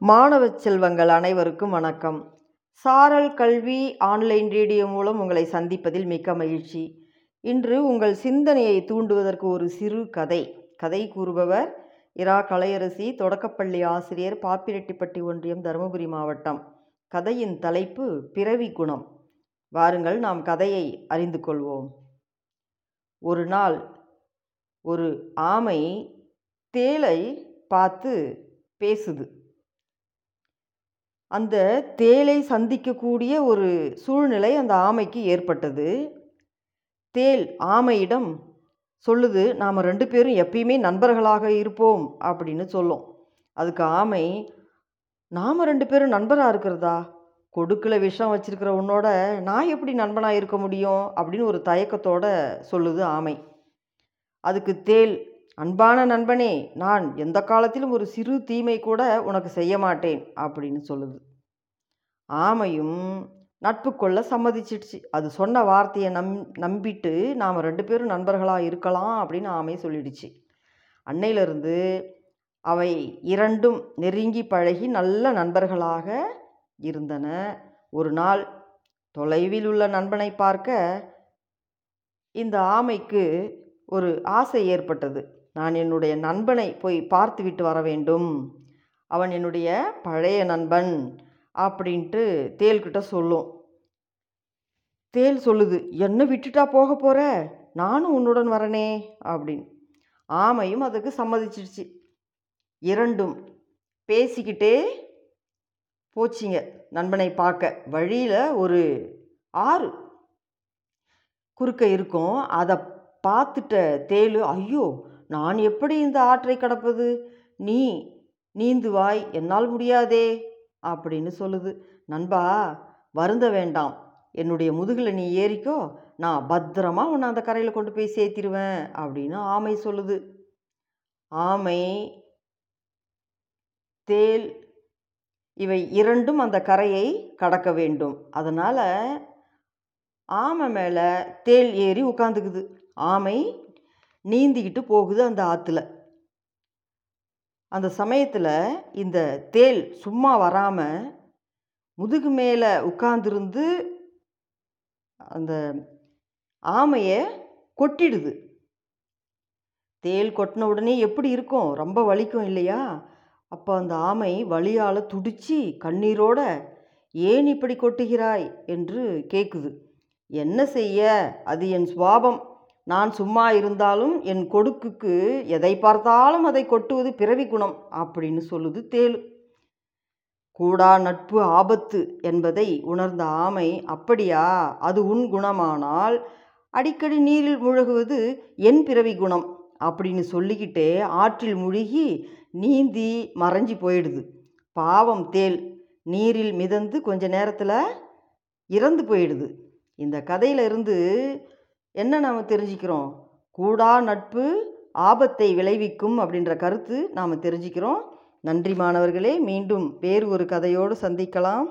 மாணவ செல்வங்கள் அனைவருக்கும் வணக்கம். சாரல் கல்வி ஆன்லைன் ரேடியோ மூலம் உங்களை சந்திப்பதில் மிக்க மகிழ்ச்சி. இன்று உங்கள் சிந்தனையை தூண்டுவதற்கு ஒரு சிறு கதை. கதை கூறுபவர் இரா கலையரசி தொடக்கப்பள்ளி ஆசிரியர் பாப்பிரெட்டிப்பட்டி ஒன்றியம் தருமபுரி மாவட்டம். கதையின் தலைப்பு பிறவி குணம். வாருங்கள் நாம் கதையை அறிந்து கொள்வோம். ஒரு நாள் ஒரு ஆமை தேளை பார்த்து பேசுது. அந்த தேளை சந்திக்கக்கூடிய ஒரு சூழ்நிலை அந்த ஆமைக்கு ஏற்பட்டது. தேள் ஆமையிடம் சொல்லுது நாம் ரெண்டு பேரும் எப்பயுமே நண்பர்களாக இருப்போம் அப்படின்னு சொல்லும். அதுக்கு ஆமை நாம் ரெண்டு பேரும் நண்பராக இருக்கிறதா? கொடுக்கில் விஷம் வச்சிருக்கிற உன்னோட நான் எப்படி நண்பனாக இருக்க முடியும்? அப்படின்னு ஒரு தயக்கத்தோட சொல்லுது ஆமை. அதுக்கு தேள் அன்பான நண்பனே நான் எந்த காலத்திலும் ஒரு சிறு தீமை கூட உனக்கு செய்ய மாட்டேன் அப்படின்னு சொல்லுது. ஆமையும் நட்பு கொள்ள சம்மதிச்சிடுச்சு. அது சொன்ன வார்த்தையை நம் நம்பிட்டு நாம் ரெண்டு பேரும் நண்பர்களாக இருக்கலாம் அப்படின்னு ஆமை சொல்லிடுச்சு. அன்னையிலிருந்து அவை இரண்டும் நெருங்கி பழகி நல்ல நண்பர்களாக இருந்தன. ஒரு நாள் தொலைவில் உள்ள நண்பனை பார்க்க இந்த ஆமைக்கு ஒரு ஆசை ஏற்பட்டது. நான் என்னுடைய நண்பனை போய் பார்த்துவிட்டு வர வேண்டும். அவன் என்னுடைய பழைய நண்பன் அப்படின்ட்டு தேள்கிட்ட சொல்லும். தேள் சொல்லுது என்ன விட்டுட்டா போக போகிற நானும் உன்னுடன் வரனே அப்படின்னு. ஆமையும் அதுக்கு சம்மதிச்சிருச்சு இரண்டும் பேசிக்கிட்டே போச்சிங்க நண்பனை பார்க்க. வழியில் ஒரு ஆறு குறுக்க இருக்கும். அதை பார்த்துட்ட தேலு ஐயோ நான் எப்படி இந்த ஆற்றை கடப்பது? நீ நீந்துவாய் என்னால் முடியாதே அப்படின்னு சொல்லுது. நண்பா வருந்த வேண்டாம். என்னுடைய முதுகில் நீ ஏறிக்கோ நான் பத்திரமா உன்னை அந்த கரையில் கொண்டு போய் சேர்த்திருவேன் அப்படின்னு ஆமை சொல்லுது. ஆமை தேல் இவை இரண்டும் அந்த கரையை கடக்க வேண்டும். அதனால் ஆமை மேலே தேல் ஏறி உட்காந்துக்குது ஆமை நீந்திக்கிட்டு போகுது அந்த ஆற்றுல அந்த சமயத்தில் இந்த தேள் சும்மா வராமல் முதுகு மேலே உட்கார்ந்துருந்து அந்த ஆமையை கொட்டிடுது. தேள் கொட்டின உடனே எப்படி இருக்கும்? ரொம்ப வலிக்கும் இல்லையா? அப்போ அந்த ஆமை வழியால் துடிச்சு கண்ணீரோட ஏன் இப்படி கொட்டுகிறாய்? என்று கேட்குது என்ன செய்ய? அது என் சுவாபம் நான் சும்மா இருந்தாலும் என் கொடுக்குக்கு எதை பார்த்தாலும் அதை கொட்டுவது பிறவி குணம் அப்படின்னு சொல்லுது தேலு. கூடா நட்பு ஆபத்து என்பதை உணர்ந்த ஆமை அப்படியா அது உன் குணமானால் அடிக்கடி நீரில் முழுகுவது என் பிறவி குணம் அப்படின்னு சொல்லிக்கிட்டே ஆற்றில் முழுகி நீந்தி மறைஞ்சி போயிடுது. பாவம் தேள் நீரில் மிதந்து கொஞ்ச நேரத்தில் இறந்து போயிடுது. இந்த கதையிலிருந்து என்ன நாம் தெரிஞ்சுக்கிறோம்? கூடா நட்பு ஆபத்தை விளைவிக்கும் அப்படின்ற கருத்து நாம் தெரிஞ்சுக்கிறோம். நன்றி மாணவர்களே மீண்டும் வேறு ஒரு கதையோடு சந்திக்கலாம்.